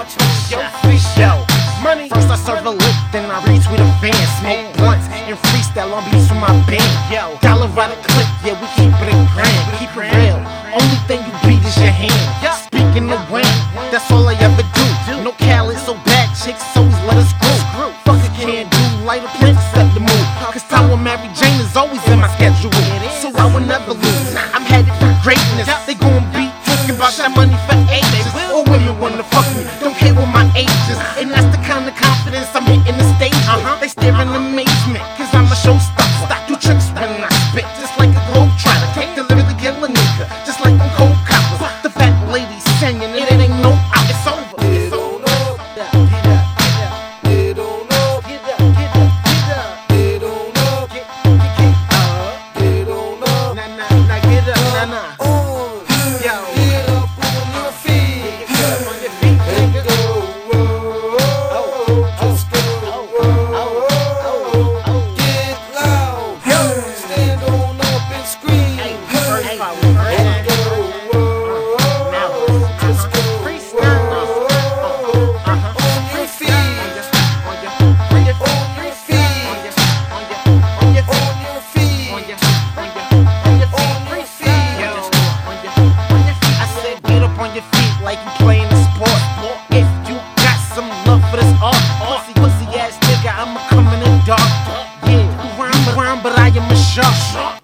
Yo. Money. First I serve a lick, then I retweet a fan. Smoke blunts and freestyle on beats from my band. Yo, Colorado click, yeah, we keep it in grand. Keep it real. Only thing you beat is your hand. Speaking of wind, that's all I ever do. No Cal is so bad, chicks always let us screw. Fuck a can do, light a plant, set the mood. Cause with Mary Jane is always in my schedule. So I will never lose. I'm headed for greatness. They gon' be talking about that money for ages. Nah. Feet like you playing a sport. If you got some love for this art, pussy, pussy ass nigga, I'ma come in the dark. Yeah, rhyme, rhyme, but I am a shark.